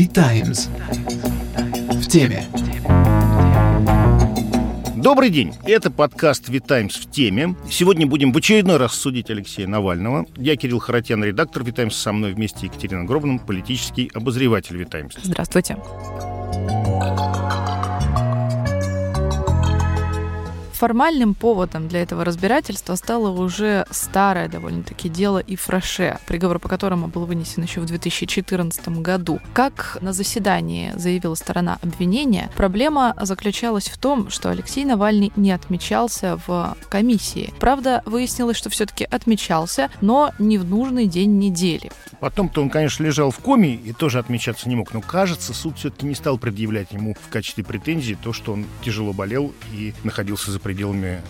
The Times. В теме. Добрый день. Это подкаст «Витаймс в теме». Сегодня будем в очередной раз судить Алексея Навального. Я Кирилл Харатьян, редактор «Витаймс». Со мной вместе Екатерина Гробна, политический обозреватель «Витаймс». Здравствуйте. Формальным поводом для этого разбирательства стало уже старое довольно-таки дело и Фраше, приговор по которому был вынесен еще в 2014 году. Как на заседании заявила сторона обвинения, проблема заключалась в том, что Алексей Навальный не отмечался в комиссии. Правда, выяснилось, что все-таки отмечался, но не в нужный день недели. Потом-то он, конечно, лежал в коме и тоже отмечаться не мог, но, кажется, суд все-таки не стал предъявлять ему в качестве претензии то, что он тяжело болел и находился за пределами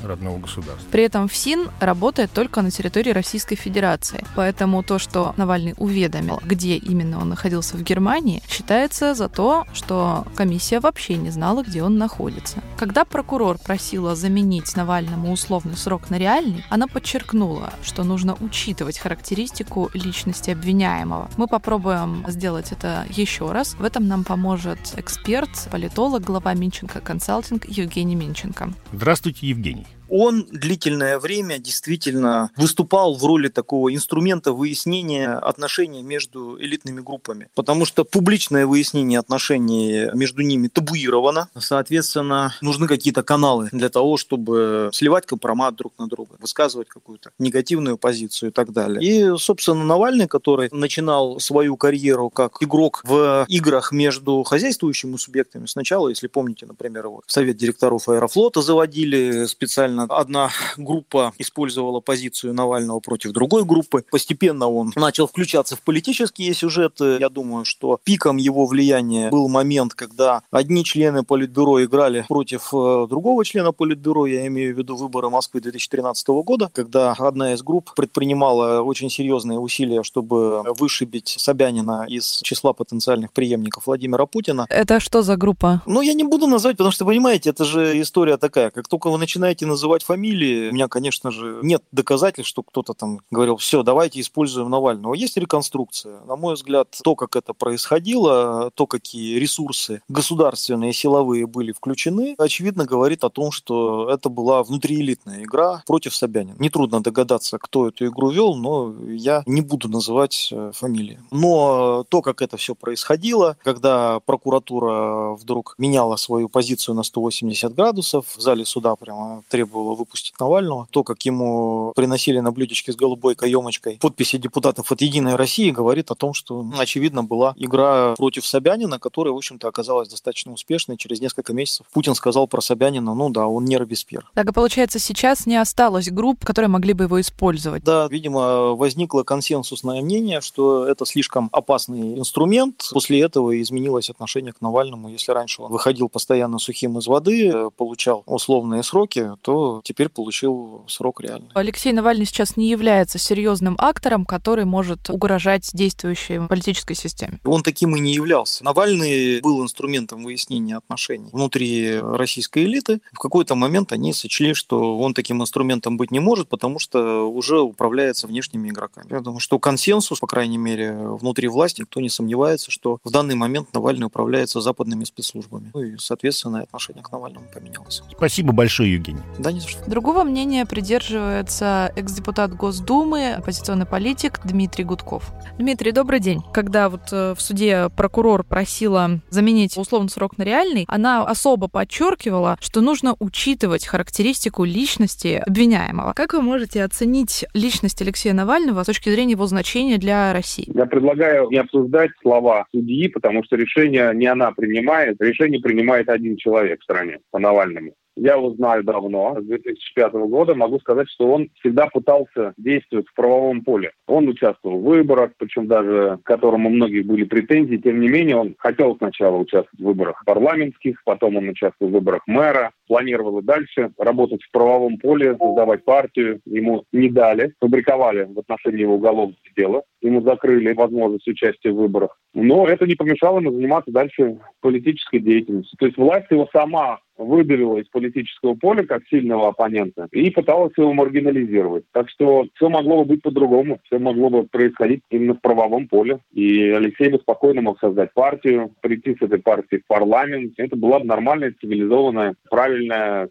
родного государства. При этом ФСИН работает только на территории Российской Федерации. Поэтому то, что Навальный уведомил, где именно он находился в Германии, считается за то, что комиссия вообще не знала, где он находится. Когда прокурор просила заменить Навальному условный срок на реальный, она подчеркнула, что нужно учитывать характеристику личности обвиняемого. Мы попробуем сделать это еще раз. В этом нам поможет эксперт, политолог, глава Минченко Консалтинг Евгений Минченко. Здравствуйте, Евгений. Он длительное время действительно выступал в роли такого инструмента выяснения отношений между элитными группами, потому что публичное выяснение отношений между ними табуировано. Соответственно, нужны какие-то каналы для того, чтобы сливать компромат друг на друга, высказывать какую-то негативную позицию и так далее. И, собственно, Навальный, который начинал свою карьеру как игрок в играх между хозяйствующими субъектами, сначала, если помните, например, его Совет директоров Аэрофлота заводили специально одна группа использовала позицию Навального против другой группы. Постепенно он начал включаться в политические сюжеты. Я думаю, что пиком его влияния был момент, когда одни члены Политбюро играли против э, другого члена Политбюро, я имею в виду выборы Москвы 2013 года, когда одна из групп предпринимала очень серьезные усилия, чтобы вышибить Собянина из числа потенциальных преемников Владимира Путина. Это что за группа? Ну, я не буду называть, потому что, понимаете, это же история такая. Как только вы начинаете называть называть фамилии. У меня, конечно же, нет доказательств, что кто-то там говорил, все, давайте используем Навального. Есть реконструкция. На мой взгляд, то, как это происходило, то, какие ресурсы государственные, силовые были включены, очевидно говорит о том, что это была внутриэлитная игра против Собянина. Нетрудно догадаться, кто эту игру вел, но я не буду называть э, фамилии. Но то, как это все происходило, когда прокуратура вдруг меняла свою позицию на 180 градусов, в зале суда прямо требовала было выпустить Навального. То, как ему приносили на блюдечке с голубой каемочкой подписи депутатов от «Единой России», говорит о том, что, очевидно, была игра против Собянина, которая, в общем-то, оказалась достаточно успешной. Через несколько месяцев Путин сказал про Собянина, ну да, он не Робеспьер. Так и получается, сейчас не осталось групп, которые могли бы его использовать. Да, видимо, возникло консенсусное мнение, что это слишком опасный инструмент. После этого изменилось отношение к Навальному. Если раньше он выходил постоянно сухим из воды, получал условные сроки, то теперь получил срок реальный. Алексей Навальный сейчас не является серьезным актором, который может угрожать действующей политической системе. Он таким и не являлся. Навальный был инструментом выяснения отношений внутри российской элиты. В какой-то момент они сочли, что он таким инструментом быть не может, потому что уже управляется внешними игроками. Я думаю, что консенсус, по крайней мере, внутри власти, никто не сомневается, что в данный момент Навальный управляется западными спецслужбами. Ну и, соответственно, отношение к Навальному поменялось. Спасибо большое, Евгений. Да, не за что. Другого мнения придерживается экс-депутат Госдумы, оппозиционный политик Дмитрий Гудков. Дмитрий, добрый день. Когда вот э, в суде прокурор просила заменить условный срок на реальный, она особо подчеркивала, что нужно учитывать характеристику личности обвиняемого. Как вы можете оценить личность Алексея Навального с точки зрения его значения для России? Я предлагаю не обсуждать слова судьи, потому что решение не она принимает, решение принимает один человек в стране по Навальному. Я его знаю давно, с 2005 года. Могу сказать, что он всегда пытался действовать в правовом поле. Он участвовал в выборах, причем даже к которому у многих были претензии. Тем не менее, он хотел сначала участвовать в выборах парламентских, потом он участвовал в выборах мэра. Планировал и дальше работать в правовом поле, создавать партию. Ему не дали, фабриковали в отношении его уголовное дело. Ему закрыли возможность участия в выборах. Но это не помешало ему заниматься дальше политической деятельностью. То есть власть его сама выдавила из политического поля как сильного оппонента и пыталась его маргинализировать. Так что все могло бы быть по-другому, все могло бы происходить именно в правовом поле. И Алексей бы спокойно мог создать партию, прийти с этой партией в парламент. Это была бы нормальная, цивилизованная, правильная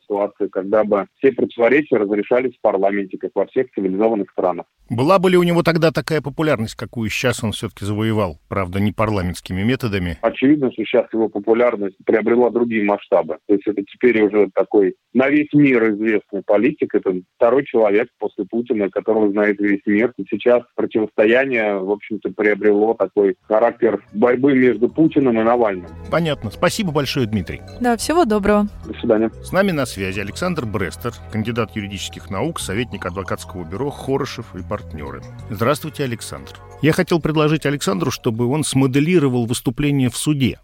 ситуация, когда бы все противоречия разрешались в парламенте, как во всех цивилизованных странах. Была бы ли у него тогда такая популярность, какую сейчас он все-таки завоевал? Правда, не парламентскими методами. Очевидно, что сейчас его популярность приобрела другие масштабы. То есть это теперь уже такой на весь мир известный политик. Это второй человек после Путина, которого знает весь мир. И сейчас противостояние, в общем-то, приобрело такой характер борьбы между Путиным и Навальным. Понятно. Спасибо большое, Дмитрий. Да, всего доброго. До свидания. С нами на связи Александр Брестер, кандидат юридических наук, советник адвокатского бюро Хорошев и партнеры. Здравствуйте, Александр. Я хотел предложить Александру, чтобы он смоделировал выступление в суде.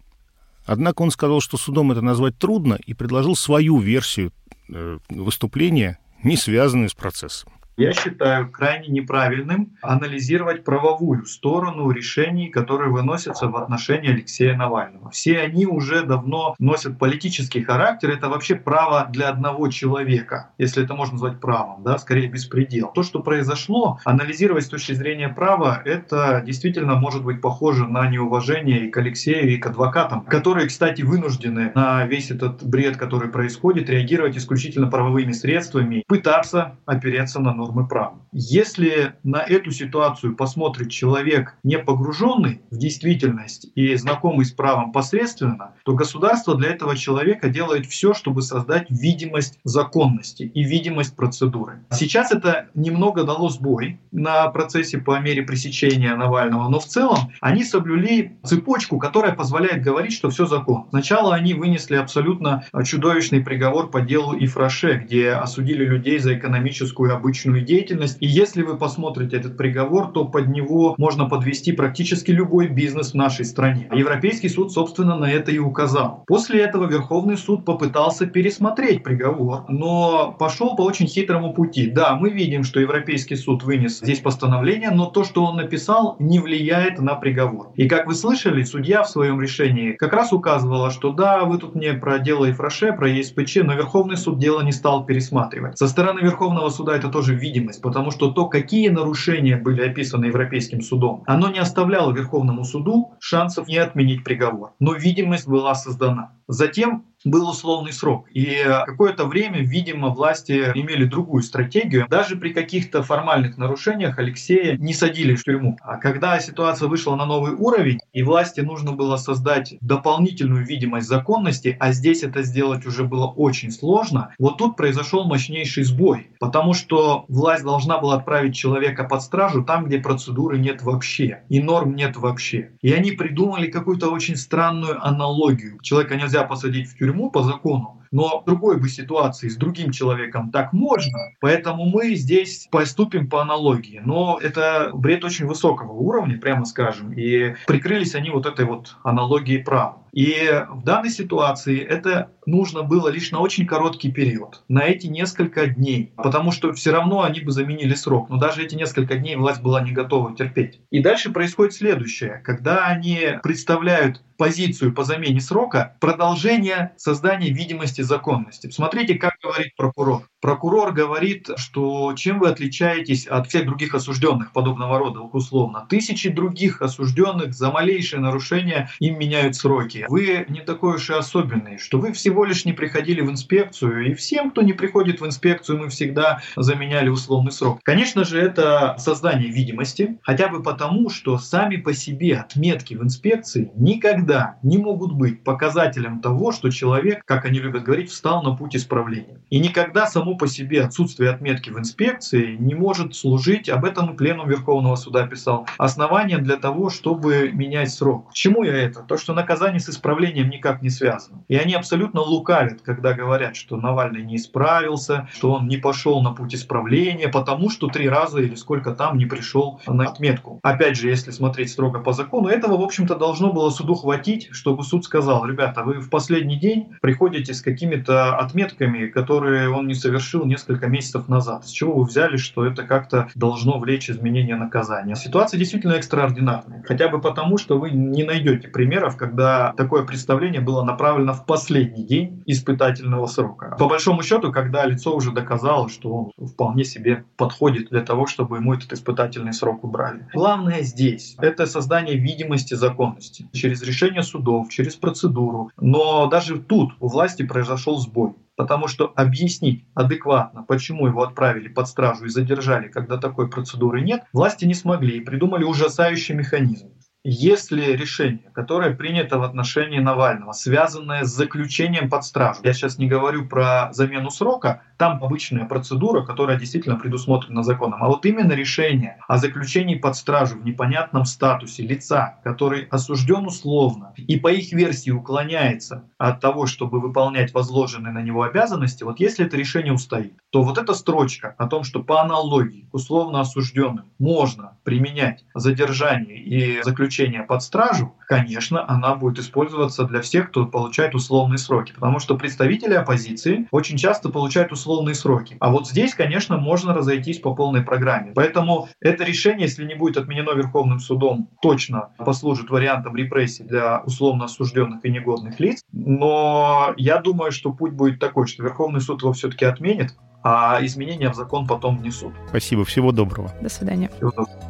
Однако он сказал, что судом это назвать трудно, и предложил свою версию э, выступления, не связанную с процессом. Я считаю крайне неправильным анализировать правовую сторону решений, которые выносятся в отношении Алексея Навального. Все они уже давно носят политический характер. Это вообще право для одного человека, если это можно назвать правом, да, скорее беспредел. То, что произошло, анализировать с точки зрения права, это действительно может быть похоже на неуважение и к Алексею, и к адвокатам, которые, кстати, вынуждены на весь этот бред, который происходит, реагировать исключительно правовыми средствами, пытаться опереться на нормы права. Если на эту ситуацию посмотрит человек, не погруженный в действительность и знакомый с правом посредственно, то государство для этого человека делает все, чтобы создать видимость законности и видимость процедуры. Сейчас это немного дало сбой на процессе по мере пресечения Навального, но в целом они соблюли цепочку, которая позволяет говорить, что все закон. Сначала они вынесли абсолютно чудовищный приговор по делу Ифраше, где осудили людей за экономическую обычную преступную деятельность. И если вы посмотрите этот приговор, то под него можно подвести практически любой бизнес в нашей стране. Европейский суд, собственно, на это и указал. После этого Верховный суд попытался пересмотреть приговор, но пошел по очень хитрому пути. Да, мы видим, что Европейский суд вынес здесь постановление, но то, что он написал, не влияет на приговор. И как вы слышали, судья в своем решении как раз указывала, что да, вы тут мне про дело Ефраше, про ЕСПЧ, но Верховный суд дело не стал пересматривать. Со стороны Верховного суда это тоже видимость, потому что то, какие нарушения были описаны Европейским судом, оно не оставляло Верховному суду шансов не отменить приговор. Но видимость была создана. Затем был условный срок. И какое-то время, видимо, власти имели другую стратегию. Даже при каких-то формальных нарушениях Алексея не садили в тюрьму. А когда ситуация вышла на новый уровень, и власти нужно было создать дополнительную видимость законности, а здесь это сделать уже было очень сложно, вот тут произошел мощнейший сбой. Потому что власть должна была отправить человека под стражу там, где процедуры нет вообще, и норм нет вообще. И они придумали какую-то очень странную аналогию. Человека нельзя посадить в тюрьму, тюрьму по закону, но в другой бы ситуации с другим человеком так можно, поэтому мы здесь поступим по аналогии. Но это бред очень высокого уровня, прямо скажем, и прикрылись они вот этой вот аналогией права. И в данной ситуации это нужно было лишь на очень короткий период, на эти несколько дней, потому что все равно они бы заменили срок, но даже эти несколько дней власть была не готова терпеть. И дальше происходит следующее, когда они представляют позицию по замене срока, продолжение создания видимости законности. Смотрите, как говорит прокурор. Прокурор говорит, что чем вы отличаетесь от всех других осужденных подобного рода, условно. Тысячи других осужденных за малейшее нарушение им меняют сроки. Вы не такой уж и особенный, что вы всего лишь не приходили в инспекцию, и всем, кто не приходит в инспекцию, мы всегда заменяли условный срок. Конечно же, это создание видимости, хотя бы потому, что сами по себе отметки в инспекции никогда не могут быть показателем того, что человек, как они любят говорить, встал на путь исправления. И никогда само по себе отсутствие отметки в инспекции не может служить, об этом Пленум Верховного Суда писал, основанием для того, чтобы менять срок. К чему я это? То, что наказание с исправлением никак не связано. И они абсолютно лукавят, когда говорят, что Навальный не исправился, что он не пошел на путь исправления, потому что три раза или сколько там не пришел на отметку. Опять же, если смотреть строго по закону, этого, в общем-то, должно было суду хватить, чтобы суд сказал, ребята, вы в последний день приходите с какими-то отметками, которые он не совершил несколько месяцев назад. С чего вы взяли, что это как-то должно влечь изменение наказания? Ситуация действительно экстраординарная. Хотя бы потому, что вы не найдете примеров, когда такое представление было направлено в последний день испытательного срока. По большому счету, когда лицо уже доказало, что он вполне себе подходит для того, чтобы ему этот испытательный срок убрали. Главное здесь – это создание видимости законности через решение судов, через процедуру. Но даже тут у власти произошел сбой. Потому что объяснить адекватно, почему его отправили под стражу и задержали, когда такой процедуры нет, власти не смогли и придумали ужасающий механизм. Если решение, которое принято в отношении Навального, связанное с заключением под стражу, я сейчас не говорю про замену срока, там обычная процедура, которая действительно предусмотрена законом, а вот именно решение о заключении под стражу в непонятном статусе лица, который осужден условно и по их версии уклоняется от того, чтобы выполнять возложенные на него обязанности, вот если это решение устоит, то вот эта строчка о том, что по аналогии условно осужденным можно применять задержание и заключение заключения под стражу, конечно, она будет использоваться для всех, кто получает условные сроки. Потому что представители оппозиции очень часто получают условные сроки. А вот здесь, конечно, можно разойтись по полной программе. Поэтому это решение, если не будет отменено Верховным судом, точно послужит вариантом репрессий для условно осужденных и негодных лиц. Но я думаю, что путь будет такой, что Верховный суд его все-таки отменит, а изменения в закон потом внесут. Спасибо, всего доброго. До свидания.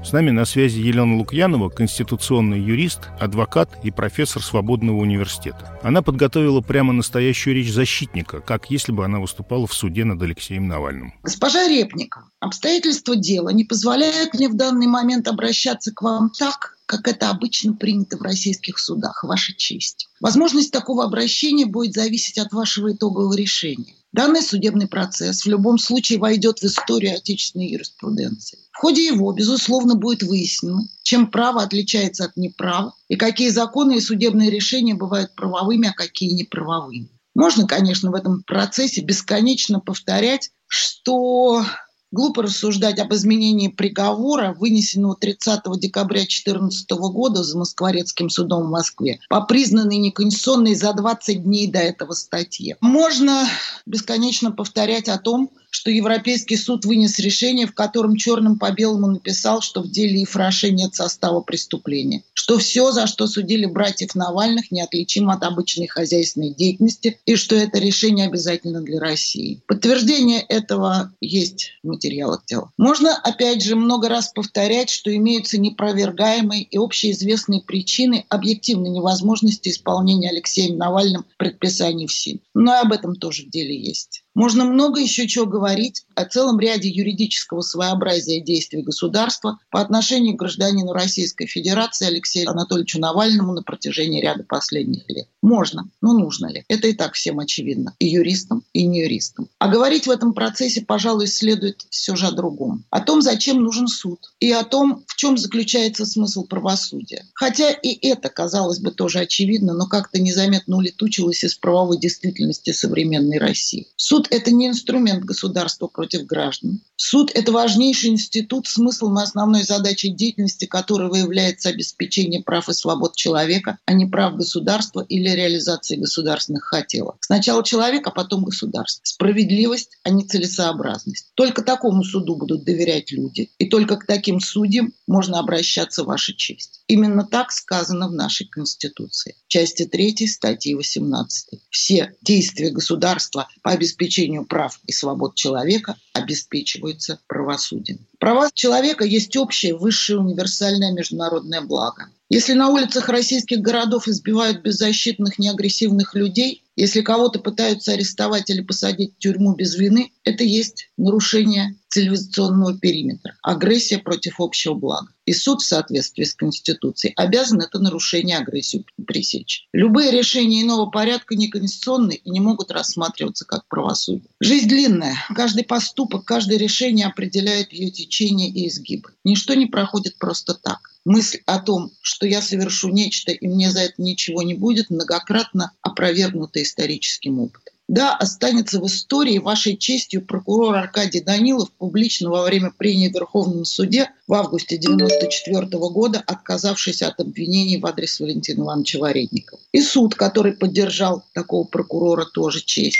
С нами на связи Елена Лукьянова, конституционный юрист, адвокат и профессор Свободного университета. Она подготовила прямо настоящую речь защитника, как если бы она выступала в суде над Алексеем Навальным. Госпожа Репников, обстоятельства дела не позволяют мне в данный момент обращаться к вам так, как это обычно принято в российских судах, ваша честь. Возможность такого обращения будет зависеть от вашего итогового решения. Данный судебный процесс в любом случае войдет в историю отечественной юриспруденции. В ходе его, безусловно, будет выяснено, чем право отличается от неправа и какие законы и судебные решения бывают правовыми, а какие неправовыми. Можно, конечно, в этом процессе бесконечно повторять, что Глупо рассуждать об изменении приговора, вынесенного 30 декабря 2014 года за Москворецким судом в Москве, по признанной неконституционной за 20 дней до этого статье. Можно бесконечно повторять о том, что Европейский суд вынес решение, в котором черным по белому написал, что в деле Ефраше нет состава преступления, что все, за что судили братьев Навальных, неотличимо от обычной хозяйственной деятельности, и что это решение обязательно для России. Подтверждение этого есть в материалах дела. Можно, опять же, много раз повторять, что имеются непровергаемые и общеизвестные причины объективной невозможности исполнения Алексеем Навальным предписаний в СИН. Но и об этом тоже в деле есть. Можно много еще чего говорить о целом ряде юридического своеобразия действий государства по отношению к гражданину Российской Федерации Алексею Анатольевичу Навальному на протяжении ряда последних лет. Можно, но нужно ли? Это и так всем очевидно. И юристам, и не юристам. А говорить в этом процессе, пожалуй, следует все же о другом. О том, зачем нужен суд. И о том, в чем заключается смысл правосудия. Хотя и это, казалось бы, тоже очевидно, но как-то незаметно улетучилось из правовой действительности современной России. Суд – это не инструмент государства против граждан. Суд – это важнейший институт, смыслом и основной задачей деятельности которого является обеспечение прав и свобод человека, а не прав государства или реализации государственных хотелок. Сначала человек, а потом государство. Справедливость, а не целесообразность. Только такому суду будут доверять люди. И только к таким судьям можно обращаться ваша честь. Именно так сказано в нашей Конституции. Части 3 статьи 18. Все действия государства по обеспечению прав и свобод человека обеспечиваются правосудием. Права человека есть общее, высшее, универсальное международное благо. Если на улицах российских городов избивают беззащитных, неагрессивных людей, если кого-то пытаются арестовать или посадить в тюрьму без вины, это есть нарушение цивилизационного периметра, агрессия против общего блага. И суд в соответствии с Конституцией обязан это нарушение агрессии пресечь. Любые решения иного порядка неконституционны и не могут рассматриваться как правосудие. Жизнь длинная. Каждый поступок, каждое решение определяет ее течение и изгибы. Ничто не проходит просто так. Мысль о том, что я совершу нечто и мне за это ничего не будет, многократно опровергнута историческим опытом. Да, останется в истории вашей честью прокурор Аркадий Данилов, публично во время прения в Верховном суде в августе 1994 года отказавшийся от обвинений в адрес Валентина Ивановича Варедникова. И суд, который поддержал такого прокурора, тоже честь.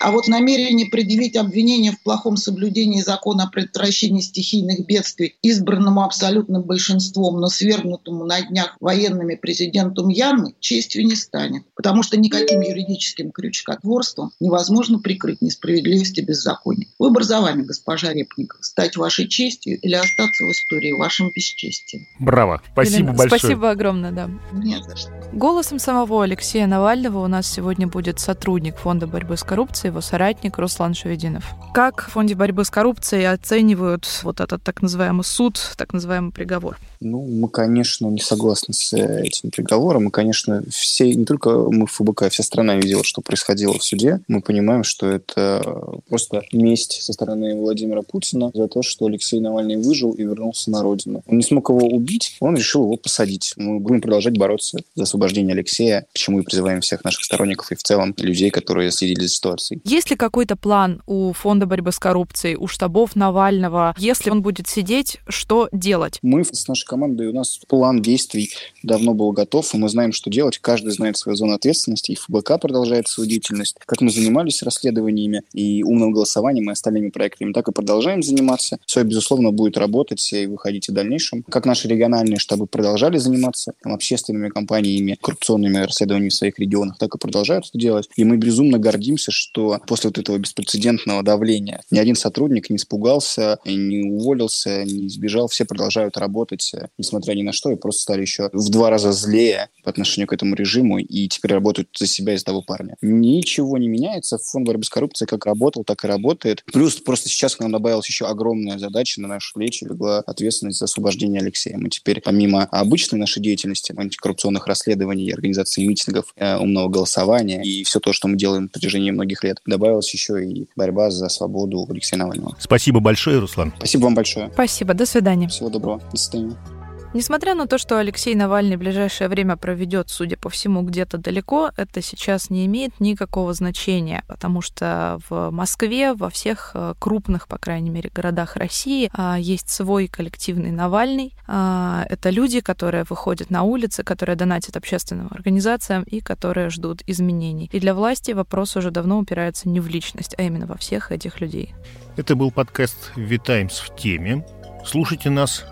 А вот намерение предъявить обвинение в плохом соблюдении закона о предотвращении стихийных бедствий избранному абсолютным большинством, но свергнутому на днях военными президентом Янмы, честью не станет. Потому что никаким юридическим крючкотворством невозможно прикрыть несправедливость и беззаконие. Выбор за вами, госпожа Репникова. Стать вашей честью или остаться в истории вашим бесчестием. Браво. Спасибо Елена, большое. Спасибо огромное, да. Не за что. Голосом самого Алексея Навального у нас сегодня будет сотрудник Фонда борьбы с коррупцией, его соратник Руслан Шевединов. Как в Фонде борьбы с коррупцией оценивают вот этот так называемый суд, так называемый приговор? Ну, мы, конечно, не согласны с э, этим приговором. И, конечно, все, не только мы в ФБК, вся страна видела, что происходило в суде. Мы понимаем, что это просто месть со стороны Владимира Путина за то, что Алексей Навальный выжил и вернулся на родину. Он не смог его убить, он решил его посадить. Мы будем продолжать бороться за освобождение Алексея, к чему и призываем всех наших сторонников и в целом людей, которые следили за ситуацией. Есть ли какой-то план у Фонда борьбы с коррупцией, у штабов Навального? Если он будет сидеть, что делать? Мы с нашей командой, у нас план действий давно был готов, и мы знаем, что делать. Каждый знает свою зону ответственности, и ФБК продолжает свою деятельность. Как мы занимались расследованиями и умным голосованием и остальными проектами, так и продолжаем заниматься. Все, безусловно, будет работать и выходить в дальнейшем. Как наши региональные штабы продолжали заниматься там, общественными компаниями, коррупционными расследованиями в своих регионах, так и продолжают это делать. И мы безумно гордимся, что после вот этого беспрецедентного давления ни один сотрудник не испугался, не уволился, не сбежал. Все продолжают работать несмотря ни на что, и просто стали еще в два раза злее по отношению к этому режиму, и теперь работают за себя из того парня. Ничего не меняется. Фонд борьбы с коррупцией как работал, так и работает. Плюс просто сейчас к нам добавилась еще огромная задача на наши плечи, легла ответственность за освобождение Алексея. Мы теперь, помимо обычной нашей деятельности, антикоррупционных расследований, организации митингов, э, умного голосования и все то, что мы делаем на протяжении многих лет, добавилась еще и борьба за свободу Алексея Навального. Спасибо большое, Руслан. Спасибо вам большое. Спасибо, до свидания. Всего доброго. До свидания. Несмотря на то, что Алексей Навальный в ближайшее время проведет, судя по всему, где-то далеко, это сейчас не имеет никакого значения, потому что в Москве, во всех э, крупных, по крайней мере, городах России а, есть свой коллективный Навальный. А, это люди, которые выходят на улицы, которые донатят общественным организациям и которые ждут изменений. И для власти вопрос уже давно упирается не в личность, а именно во всех этих людей. Это был подкаст «Витаймс в теме». Слушайте нас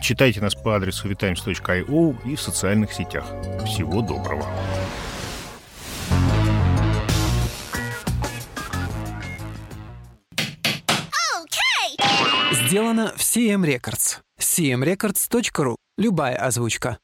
читайте нас по адресу vitimes.io и в социальных сетях. Всего доброго. Сделано в CM Records. cmrecords.ru. Любая озвучка.